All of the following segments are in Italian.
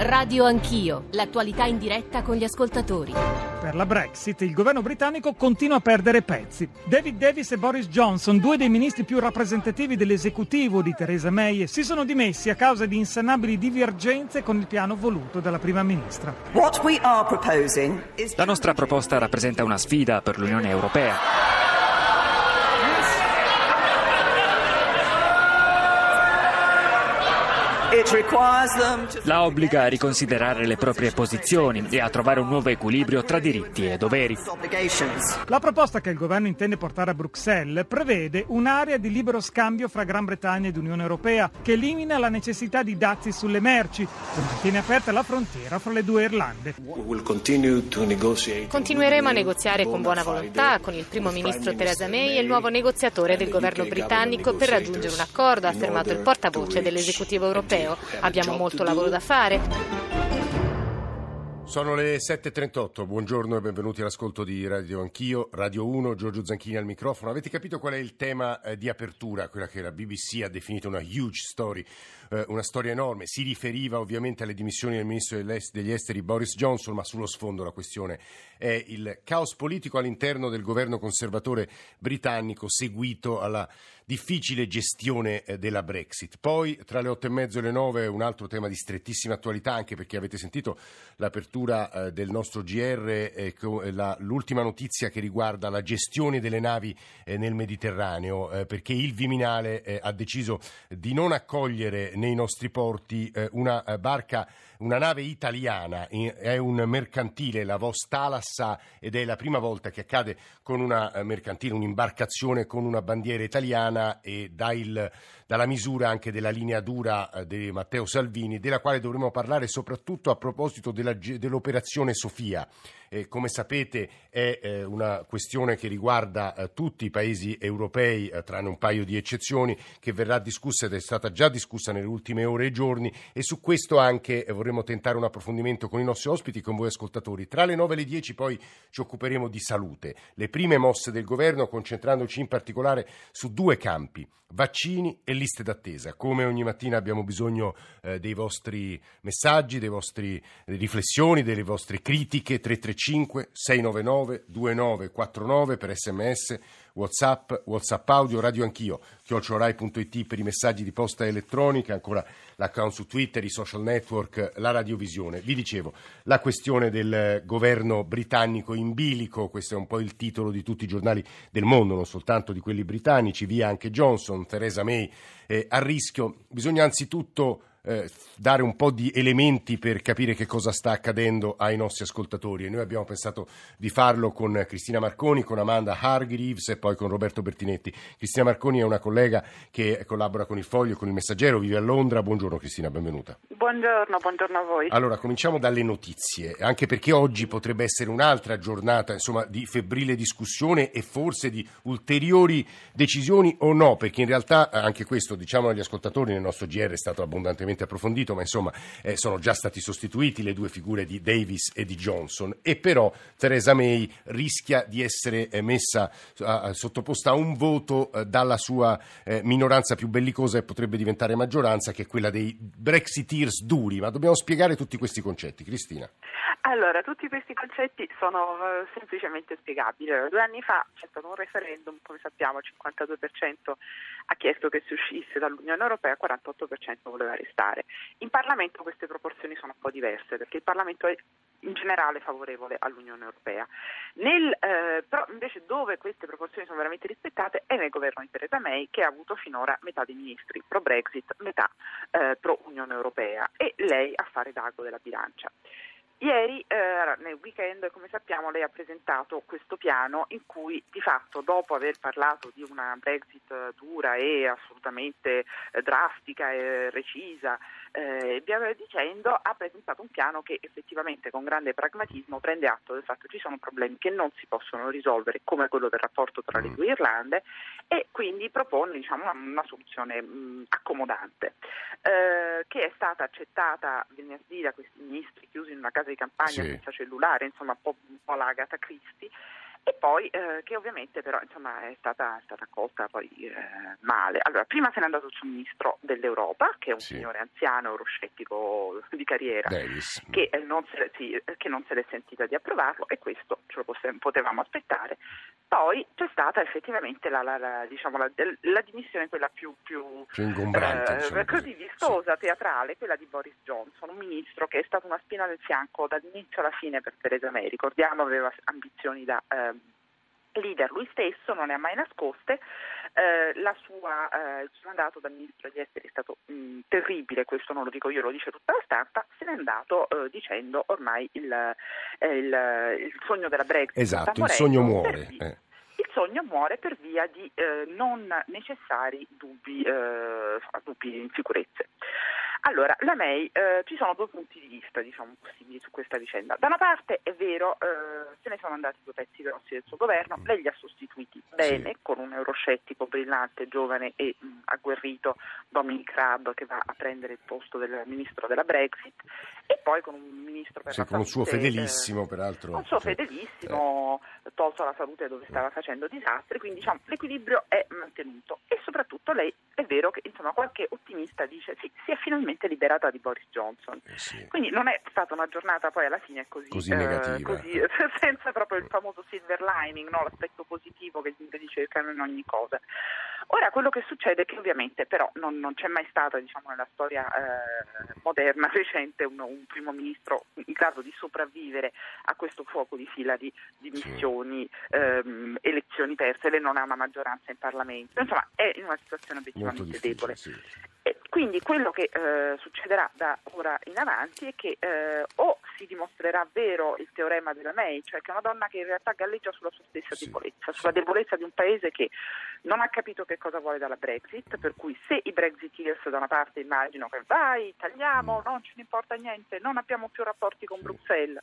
Radio Anch'io, l'attualità in diretta con gli ascoltatori. Per la Brexit il governo britannico continua a perdere pezzi. David Davis e Boris Johnson, due dei ministri più rappresentativi dell'esecutivo di Theresa May, si sono dimessi a causa di insanabili divergenze con il piano voluto dalla prima ministra. La nostra proposta rappresenta una sfida per l'Unione Europea. La obbliga a riconsiderare le proprie posizioni e a trovare un nuovo equilibrio tra diritti e doveri. La proposta che il governo intende portare a Bruxelles prevede un'area di libero scambio fra Gran Bretagna ed Unione Europea che elimina la necessità di dazi sulle merci e mantiene aperta la frontiera fra le due Irlande. Continueremo a negoziare con buona volontà con il primo ministro Theresa May e il nuovo negoziatore del governo britannico per raggiungere un accordo, ha affermato il portavoce dell'esecutivo europeo europeo. Abbiamo molto lavoro da fare. Sono le 7.38, buongiorno e benvenuti all'ascolto di Radio Anch'io, Radio 1, Giorgio Zanchini al microfono. Avete capito qual è il tema eh, di apertura, quella che la BBC ha definito una huge story, eh, una storia enorme. Si riferiva ovviamente alle dimissioni del ministro degli esteri Boris Johnson, ma sullo sfondo la questione è il caos politico all'interno del governo conservatore britannico seguito alla difficile gestione eh, della Brexit. Poi tra le otto e mezzo e le nove un altro tema di strettissima attualità, anche perché avete sentito l'apertura eh, del nostro GR, eh, l'ultima notizia che riguarda la gestione delle navi nel Mediterraneo, perché il Viminale ha deciso di non accogliere nei nostri porti una barca una nave italiana, è un mercantile, la Vos Talassa, ed è la prima volta che accade con una eh, mercantile, un'imbarcazione con una bandiera italiana e dà il, dalla misura anche della linea dura eh, di Matteo Salvini, della quale dovremo parlare soprattutto a proposito della, dell'operazione Sofia. Eh, come sapete è eh, una questione che riguarda eh, tutti i paesi europei, eh, tranne un paio di eccezioni, che verrà discussa ed è stata già discussa nelle ultime ore e giorni e su questo anche vorrei vorremmo tentare un approfondimento con i nostri ospiti, con voi ascoltatori. Tra le 9 e le 10 poi ci occuperemo di salute, le prime mosse del governo concentrandoci in particolare su due campi, vaccini e liste d'attesa. Come ogni mattina abbiamo bisogno eh, dei vostri messaggi, delle vostre riflessioni, delle vostre critiche, 335 699 2949 per sms Whatsapp, Whatsapp audio, radio anch'io, chiocciorai.it per i messaggi di posta elettronica, ancora l'account su Twitter, i social network, la radiovisione. Vi dicevo, la questione del governo britannico in bilico, questo è un po' il titolo di tutti i giornali del mondo, non soltanto di quelli britannici, via anche Johnson, Theresa May eh, a rischio. Bisogna anzitutto eh, dare un po' di elementi per capire che cosa sta accadendo ai nostri ascoltatori e noi abbiamo pensato di farlo con Cristina Marconi, con Amanda Hargreaves e poi con Roberto Bertinetti. Cristina Marconi è una collega che collabora con il Foglio con il Messaggero, vive a Londra. Buongiorno Cristina, benvenuta. Buongiorno, buongiorno a voi. Allora, cominciamo dalle notizie, anche perché oggi potrebbe essere un'altra giornata insomma, di febbrile discussione e forse di ulteriori decisioni o no, perché in realtà anche questo, diciamo agli ascoltatori, nel nostro GR è stato abbondantemente estremamente approfondito, ma insomma eh, sono già stati sostituiti le due figure di Davis e di Johnson e però Theresa May rischia di essere eh, messa uh, sottoposta a un voto uh, dalla sua eh, minoranza più bellicosa e potrebbe diventare maggioranza che è quella dei Brexiteers duri, ma dobbiamo spiegare tutti questi concetti. Cristina. Allora, tutti questi concetti sono uh, semplicemente spiegabili. Allora, due anni fa c'è stato un referendum, come sappiamo, il 52% ha chiesto che si uscisse dall'Unione Europea, il 48% voleva restare. In Parlamento queste proporzioni sono un po' diverse, perché il Parlamento è in generale favorevole all'Unione Europea. Nel, eh, però invece dove queste proporzioni sono veramente rispettate è nel governo di Theresa May che ha avuto finora metà dei ministri pro Brexit, metà eh, pro Unione Europea e lei a fare d'ago della bilancia. Ieri, eh, nel weekend, come sappiamo, lei ha presentato questo piano in cui di fatto, dopo aver parlato di una Brexit dura e assolutamente eh, drastica e recisa, eh, dicendo, ha presentato un piano che effettivamente con grande pragmatismo prende atto del fatto che ci sono problemi che non si possono risolvere, come quello del rapporto tra le mm. due Irlande, e quindi propone diciamo, una, una, soluzione mh, accomodante, eh, che è stata accettata venerdì da questi ministri chiusi in una casa di campagna sì. senza cellulare, insomma un po', un po' la Agatha Christie, e poi eh, che ovviamente però insomma, è stata, stata accolta poi eh, male. Allora, prima se n'è andato il suo ministro dell'Europa, che è un sì. signore anziano, euroscettico di carriera, che non, se, sì, che non, se, l'è sentita di approvarlo e questo ce lo potevamo aspettare. Poi c'è stata effettivamente la, la, la, diciamo, la dimissione, quella più, più, più ingombrante, eh, diciamo così vistosa, sì. teatrale, quella di Boris Johnson, un ministro che è stato una spina del fianco dall'inizio alla fine per Theresa May. Ricordiamo aveva ambizioni da eh, leader lui stesso, non ne ha mai nascoste. Eh, sua, eh, il suo mandato da ministro degli esteri è stato mh, terribile, questo non lo dico io, lo dice tutta la stampa, se n'è andato eh, dicendo ormai il, eh, il, il, sogno della Brexit. Esatto, il sogno muore. Via, eh. il sogno muore per via di eh, non necessari dubbi, dubbi in sicurezze. Allora, la May, eh, ci sono due punti di vista diciamo, possibili su questa vicenda. Da una parte è vero, eh, se ne sono andati due pezzi grossi del suo governo, mm. lei li ha sostituiti bene sì. con un euroscettico brillante, giovane e mh, mm, agguerrito Dominic Raab che va a prendere il posto del ministro della Brexit e poi con un ministro per sì, la con salute, un suo fedelissimo eh, peraltro. Un suo fedelissimo, eh. tolto la salute dove stava facendo disastri, quindi diciamo, l'equilibrio è mantenuto e soprattutto lei è vero che insomma, qualche ottimista dice sì, si è finalmente liberata di Boris Johnson. Eh sì. Quindi non è stata una giornata poi alla fine così, così negativa. Eh, così, senza proprio il famoso silver lining, no? l'aspetto positivo che si cercano in ogni cosa. Ora quello che succede è che ovviamente però non, non c'è mai stata diciamo, nella storia eh, moderna recente un, un, primo ministro in grado di sopravvivere a questo fuoco di fila di dimissioni, sì. ehm, elezioni perse, lei non ha una maggioranza in Parlamento, insomma è in una situazione obiettivamente debole. Sì. Quindi quello che eh, succederà da ora in avanti è che eh, o si dimostrerà vero il teorema della May, cioè che è una donna che in realtà galleggia sulla sua stessa sì. debolezza, sulla debolezza di un paese che non ha capito che cosa vuole dalla Brexit, per cui se i Brexiteers da una parte immagino che vai, tagliamo, mm. non ce ne importa niente, non abbiamo più rapporti con Bruxelles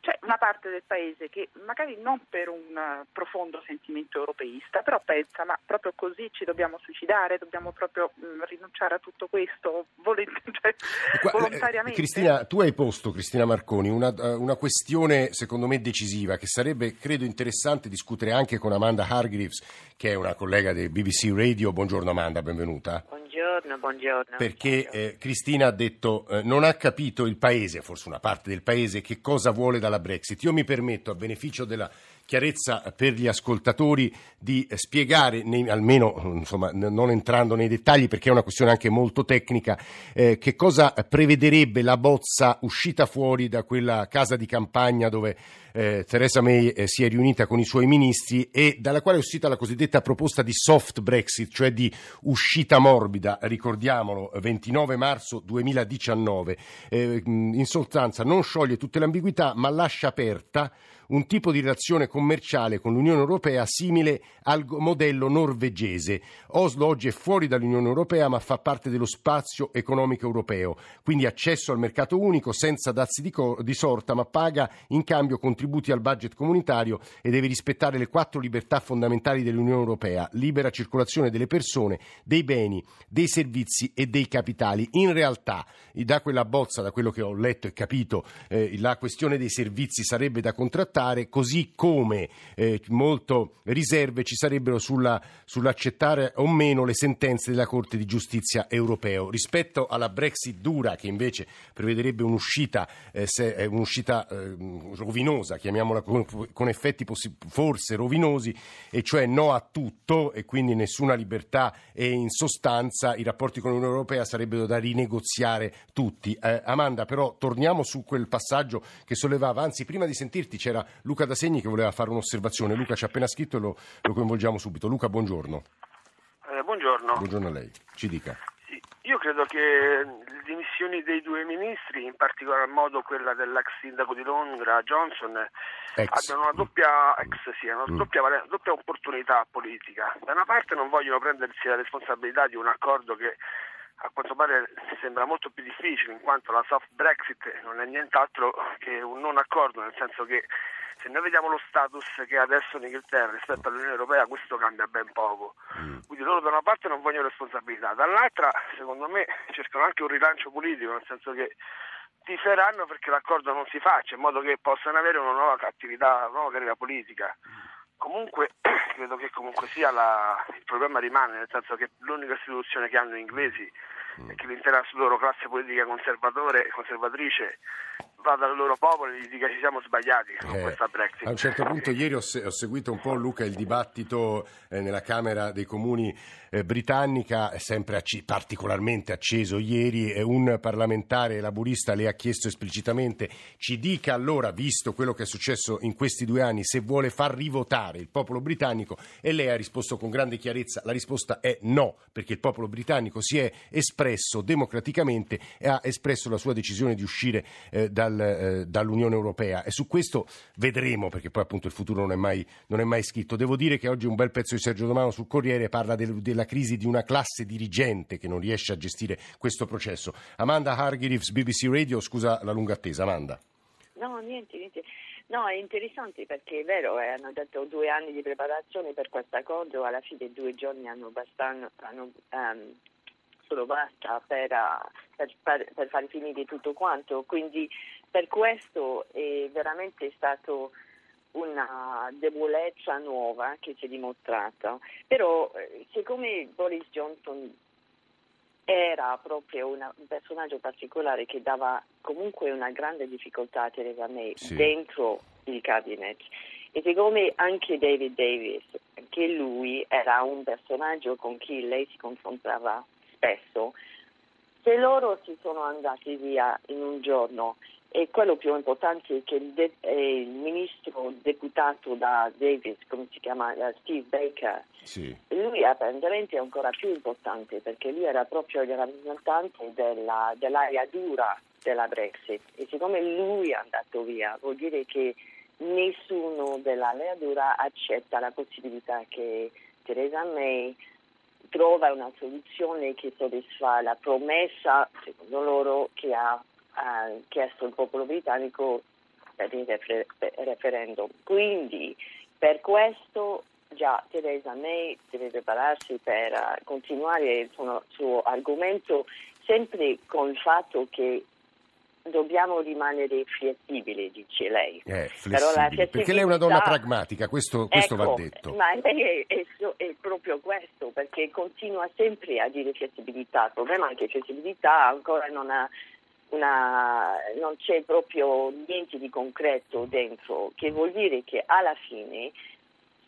c'è una parte del paese che magari non per un eh, profondo sentimento europeista, però pensa ma proprio così ci dobbiamo suicidare, dobbiamo proprio mh, mm, rinunciare a tutto questo volent- cioè, Qua, eh, volontariamente. Cristina, tu hai posto, Cristina Marconi, una, eh, una, questione secondo me decisiva che sarebbe credo interessante discutere anche con Amanda Hargreaves, che è una collega del BBC Radio. Buongiorno Amanda, benvenuta. Buongiorno buongiorno. Perché eh, Cristina ha detto eh, non ha capito il Paese, forse una parte del Paese, che cosa vuole dalla Brexit. Io mi permetto, a beneficio della chiarezza per gli ascoltatori di spiegare, almeno insomma, non entrando nei dettagli perché è una questione anche molto tecnica, eh, che cosa prevederebbe la bozza uscita fuori da quella casa di campagna dove eh, Theresa May eh, si è riunita con i suoi ministri e dalla quale è uscita la cosiddetta proposta di soft Brexit, cioè di uscita morbida, ricordiamolo, 29 marzo 2019. Eh, in sostanza non scioglie tutte le ambiguità ma lascia aperta un tipo di relazione commerciale con l'Unione Europea simile al modello norvegese. Oslo oggi è fuori dall'Unione Europea ma fa parte dello spazio economico europeo, quindi accesso al mercato unico senza dazi di, co- di sorta ma paga in cambio contributi al budget comunitario e deve rispettare le quattro libertà fondamentali dell'Unione Europea, libera circolazione delle persone, dei beni, dei servizi e dei capitali. In realtà, da quella bozza, da quello che ho letto e capito, eh, la questione dei servizi sarebbe da contrattare accettare, così come eh, molto riserve ci sarebbero sulla, sull'accettare o meno le sentenze della Corte di giustizia europeo. Rispetto alla Brexit dura, che invece prevederebbe un'uscita, eh, se, eh, un'uscita eh, rovinosa, chiamiamola con, con effetti possi- forse rovinosi, e cioè no a tutto e quindi nessuna libertà e in sostanza i rapporti con l'Unione Europea sarebbero da rinegoziare tutti. Eh, Amanda, però torniamo su quel passaggio che sollevava, anzi prima di sentirti c'era Luca da Segni che voleva fare un'osservazione. Luca ci ha appena scritto e lo, lo coinvolgiamo subito. Luca, buongiorno. Eh, buongiorno. Buongiorno a lei, ci dica. Sì, io credo che le dimissioni dei due ministri, in particolar modo quella dell'ex sindaco di Londra, Johnson, ex. abbiano una doppia, ex, sì, una mm. doppia, doppia opportunità politica. Da una parte non vogliono prendersi la responsabilità di un accordo che a quanto pare sembra molto più difficile in quanto la soft Brexit non è nient'altro che un non accordo, nel senso che se noi vediamo lo status che ha adesso l'Inghilterra rispetto all'Unione Europea questo cambia ben poco. Mm. Quindi loro da una parte non vogliono responsabilità, dall'altra secondo me cercano anche un rilancio politico, nel senso che tiferanno perché l'accordo non si faccia in modo che possano avere una nuova attività, una nuova carriera politica. Comunque credo che comunque sia la, il problema rimane, nel senso che l'unica istituzione che hanno gli inglesi è che l'intera loro classe politica conservatore, conservatrice vada dal loro popolo e gli dica ci siamo sbagliati con Eh, questa Brexit. A un certo punto ieri ho, se- ho seguito un po' Luca il dibattito eh, nella Camera dei Comuni eh, britannica, sempre acci- particolarmente acceso ieri, un parlamentare laburista le ha chiesto esplicitamente ci dica allora, visto quello che è successo in questi due anni, se vuole far rivotare il popolo britannico e lei ha risposto con grande chiarezza, la risposta è no, perché il popolo britannico si è espresso democraticamente e ha espresso la sua decisione di uscire eh, dal- eh, dall'Unione Europea e su questo vedremo perché poi appunto il futuro non è mai, non è mai scritto. Devo dire che oggi un bel pezzo di Sergio Domano sul Corriere parla del- della crisi di una classe dirigente che non riesce a gestire questo processo. Amanda Hargreaves, BBC Radio, scusa la lunga attesa. Amanda. No, niente, niente. No, è interessante perché è vero, eh, hanno dato due anni di preparazione per questo accordo, alla fine due giorni hanno, bastan- hanno ehm, solo basta per, eh, per, per- per far finire tutto quanto. Quindi per questo è veramente stato una debolezza nuova che si è dimostrata. Però eh, siccome Boris Johnson era proprio una- un personaggio particolare che dava comunque una grande difficoltà a Theresa May Sì. dentro il cabinet e siccome anche David Davis, anche lui era un personaggio con cui lei si confrontava spesso, se loro si sono andati via in un giorno e quello più importante è che il, de- eh, il ministro deputato da Davis, come si chiama, eh, Steve Baker, Sì. lui apparentemente è ancora più importante perché lui era proprio il rappresentante della- dell'area dura della Brexit e siccome lui è andato via vuol dire che nessuno dell'area dura accetta la possibilità che Theresa May trova una soluzione che soddisfa la promessa, secondo loro, che ha eh, chiesto il popolo britannico il refer- referendum. Quindi per questo già Theresa May deve prepararsi per eh, continuare il suo, suo argomento sempre con il fatto che dobbiamo rimanere flessibili, dice lei. Eh, flessibile, perché lei è una donna pragmatica, questo, questo Ecco, va detto. Ma lei è, è è proprio questo, perché continua sempre a dire flessibilità. Il problema è che flessibilità ancora non ha una, non c'è proprio niente di concreto dentro, che vuol dire che alla fine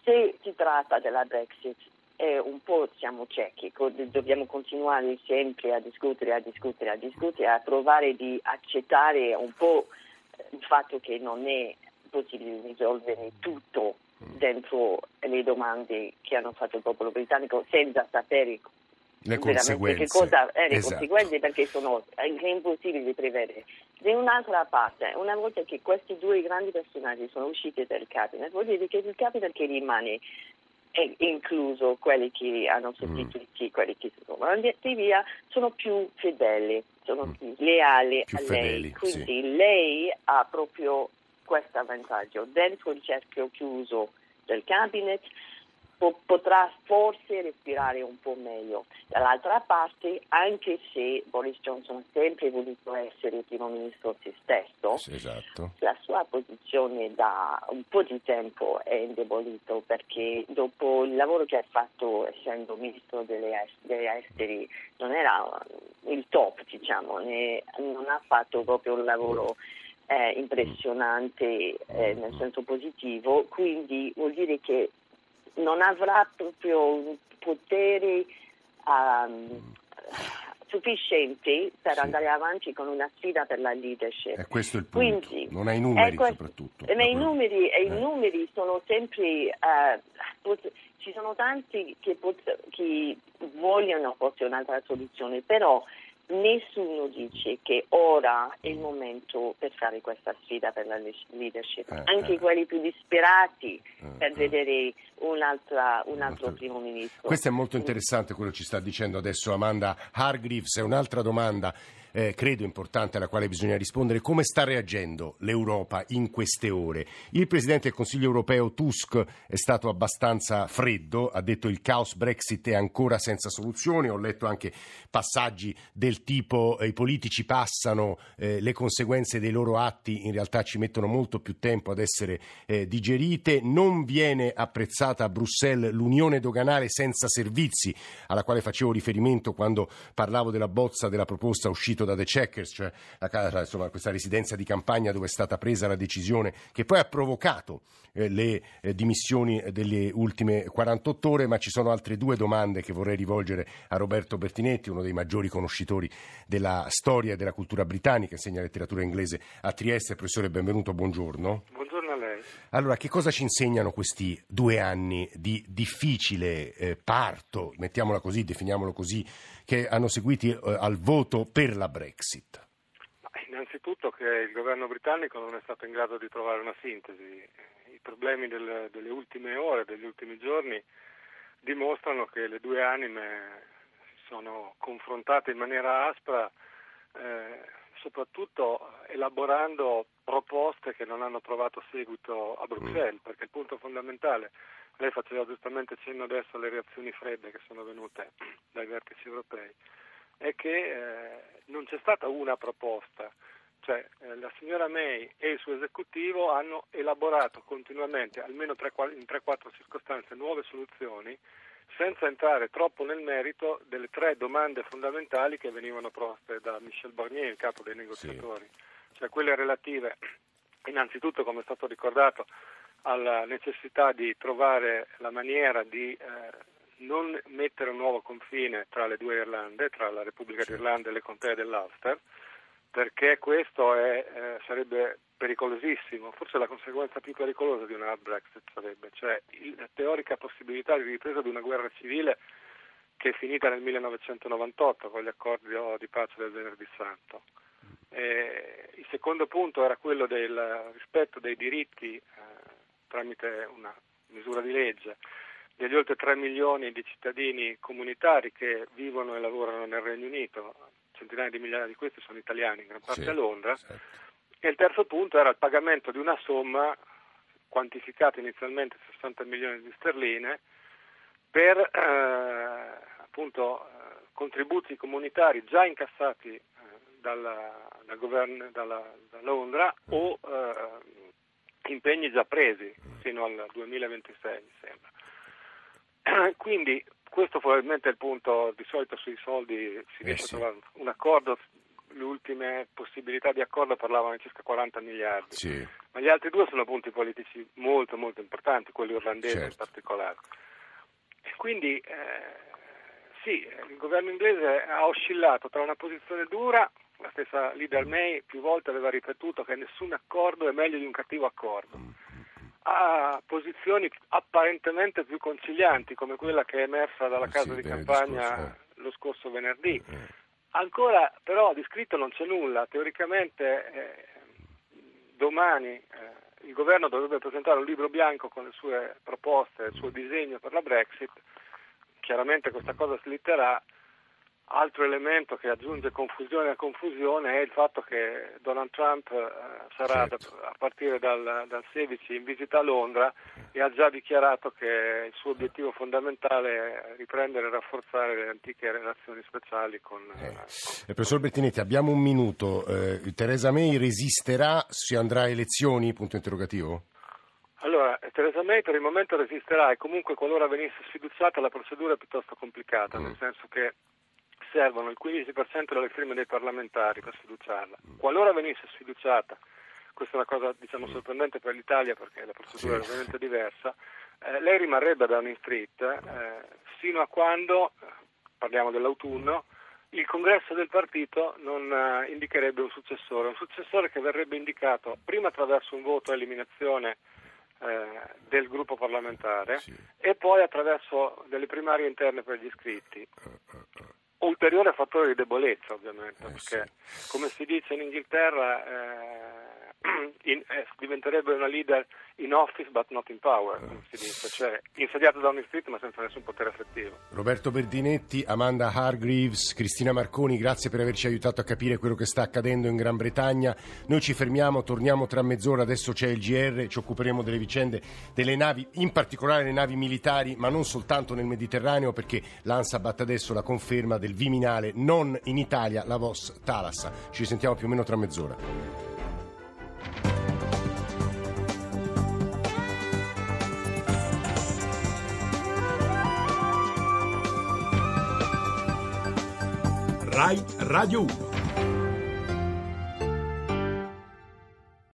se si tratta della Brexit un po' siamo ciechi, dobbiamo continuare sempre a discutere, a discutere, a discutere, a provare di accettare un po' il fatto che non è possibile risolvere tutto dentro le domande che hanno fatto il popolo britannico senza sapere Le conseguenze. cosa è le Esatto. conseguenze perché sono impossibili prevedere. Da un'altra parte, una volta che questi due grandi personaggi sono usciti dal cabinet, vuol dire che il cabinet che rimane è incluso quelli che hanno sostituiti, quelli che sono andati via, sono più fedeli, sono Mm. più leali Più a fedeli, lei. Quindi lei ha proprio questo vantaggio. Dentro il cerchio chiuso del cabinet po- potrà forse respirare un po' meglio. Dall'altra parte, anche se Boris Johnson ha sempre voluto essere il primo ministro se stesso, Sì, esatto. la sua posizione da un po' di tempo è indebolito perché dopo il lavoro che ha fatto essendo ministro degli esteri non era il top, diciamo, ne- non ha fatto proprio un lavoro eh, impressionante eh, nel senso positivo, quindi vuol dire che non avrà proprio un potere ehm, sufficiente per Sì. andare avanti con una sfida per la leadership. E questo è il punto. Quindi, non ha i numeri è que- soprattutto. eh, ma i numeri, e i Eh. numeri sono sempre, eh, pot- ci sono tanti che, pot- che vogliono forse un'altra soluzione, però nessuno dice che ora è il momento per fare questa sfida per la le- leadership. Eh, Anche eh. quelli più disperati Eh, per eh. vedere un altro primo ministro. Questo è molto interessante quello che ci sta dicendo adesso Amanda Hargreaves. È un'altra domanda eh, credo importante alla quale bisogna rispondere. Come sta reagendo l'Europa in queste ore? Il Presidente del Consiglio europeo Tusk è stato abbastanza freddo, ha detto il caos Brexit è ancora senza soluzioni, ho letto anche passaggi del tipo eh, i politici passano, eh, le conseguenze dei loro atti in realtà ci mettono molto più tempo ad essere eh, digerite, non viene apprezzata a Bruxelles l'unione doganale senza servizi alla quale facevo riferimento quando parlavo della bozza della proposta uscito da The Checkers, cioè la, insomma, questa residenza di campagna dove è stata presa la decisione che poi ha provocato eh, le eh, dimissioni delle ultime 48 ore, ma ci sono altre due domande che vorrei rivolgere a Roberto Bertinetti, uno dei maggiori conoscitori della storia e della cultura britannica, insegna letteratura inglese a Trieste. Professore, benvenuto, buongiorno. Buongiorno a lei. Allora, che cosa ci insegnano questi due anni di difficile eh, parto, mettiamola così, definiamolo così, che hanno seguito eh, al voto per la Brexit? Innanzitutto che il governo britannico non è stato in grado di trovare una sintesi. I problemi del, delle ultime ore, degli ultimi giorni, dimostrano che le due anime sono confrontate in maniera aspra, eh, soprattutto elaborando proposte che non hanno trovato seguito a Bruxelles, mm. perché il punto fondamentale, lei faceva giustamente cenno adesso alle reazioni fredde che sono venute dai vertici europei, è che eh, non c'è stata una proposta, cioè eh, la signora May e il suo esecutivo hanno elaborato continuamente, almeno in 3-4 circostanze, nuove soluzioni senza entrare troppo nel merito delle tre domande fondamentali che venivano poste da Michel Barnier, il capo dei negoziatori, sì. cioè quelle relative innanzitutto, come è stato ricordato, alla necessità di trovare la maniera di eh, non mettere un nuovo confine tra le due Irlande, tra la Repubblica d'Irlanda e le contee dell'Ulster, perché questo è, eh, sarebbe pericolosissimo, forse la conseguenza più pericolosa di un hard Brexit sarebbe, cioè la teorica possibilità di ripresa di una guerra civile che è finita nel 1998 con gli accordi di pace del Venerdì Santo. E il secondo punto era quello del rispetto dei diritti eh, tramite una misura di legge degli oltre 3 milioni di cittadini comunitari che vivono e lavorano nel Regno Unito, centinaia di migliaia di questi sono italiani, in gran parte sì, a Londra, certo. e il terzo punto era il pagamento di una somma quantificata inizialmente 60 milioni di sterline per eh, appunto, eh, contributi comunitari già incassati eh, dalla, dal governo, dalla, da Londra mm. o eh, impegni già presi fino al 2026 mi sembra. Quindi questo probabilmente è il punto, di solito sui soldi si riesce eh sì. a trovare un accordo, le ultime possibilità di accordo parlavano di circa 40 miliardi, sì. ma gli altri due sono punti politici molto molto importanti, quelli irlandesi certo. in particolare. E quindi eh, sì, il governo inglese ha oscillato tra una posizione dura, la stessa leader May più volte aveva ripetuto che nessun accordo è meglio di un cattivo accordo. Mm a posizioni apparentemente più concilianti come quella che è emersa dalla eh casa sì, di campagna discorso, eh. lo scorso venerdì. Eh. Ancora però di scritto non c'è nulla, teoricamente eh, domani eh, il governo dovrebbe presentare un libro bianco con le sue proposte, il suo disegno per la Brexit, chiaramente questa cosa slitterà Altro elemento che aggiunge confusione a confusione è il fatto che Donald Trump eh, sarà certo. da, a partire dal, dal, 16 in visita a Londra e ha già dichiarato che il suo obiettivo fondamentale è riprendere e rafforzare le antiche relazioni speciali con... Eh. Eh, professor Bettinetti, abbiamo un minuto. Eh, Teresa May resisterà? Si andrà a elezioni? Punto interrogativo. Allora, Teresa May per il momento resisterà e comunque qualora venisse sfiduciata la procedura è piuttosto complicata, mm. nel senso che servono il 15% delle firme dei parlamentari per sfiduciarla. Qualora venisse sfiduciata, questa è una cosa diciamo, mm. sorprendente per l'Italia perché la procedura sì. è ovviamente diversa, eh, lei rimarrebbe da Downing Street eh, fino a quando, parliamo dell'autunno, il congresso del partito non uh, indicherebbe un successore, un successore che verrebbe indicato prima attraverso un voto a eliminazione eh, del gruppo parlamentare sì. e poi attraverso delle primarie interne per gli iscritti. Ulteriore fattore di debolezza ovviamente, eh, perché sì. come si dice in Inghilterra eh, in, eh, diventerebbe una leader in office but not in power, come si dice, cioè insediata da un Street ma senza nessun potere effettivo. Roberto Berdinetti, Amanda Hargreaves, Cristina Marconi, grazie per averci aiutato a capire quello che sta accadendo in Gran Bretagna. Noi ci fermiamo, torniamo tra mezz'ora, adesso c'è il GR, ci occuperemo delle vicende delle navi, in particolare le navi militari, ma non soltanto nel Mediterraneo, perché l'ANSA batte adesso la conferma del Viminale, non in Italia, la VOS Talassa. Ci sentiamo più o meno tra mezz'ora. Rai Radio 1.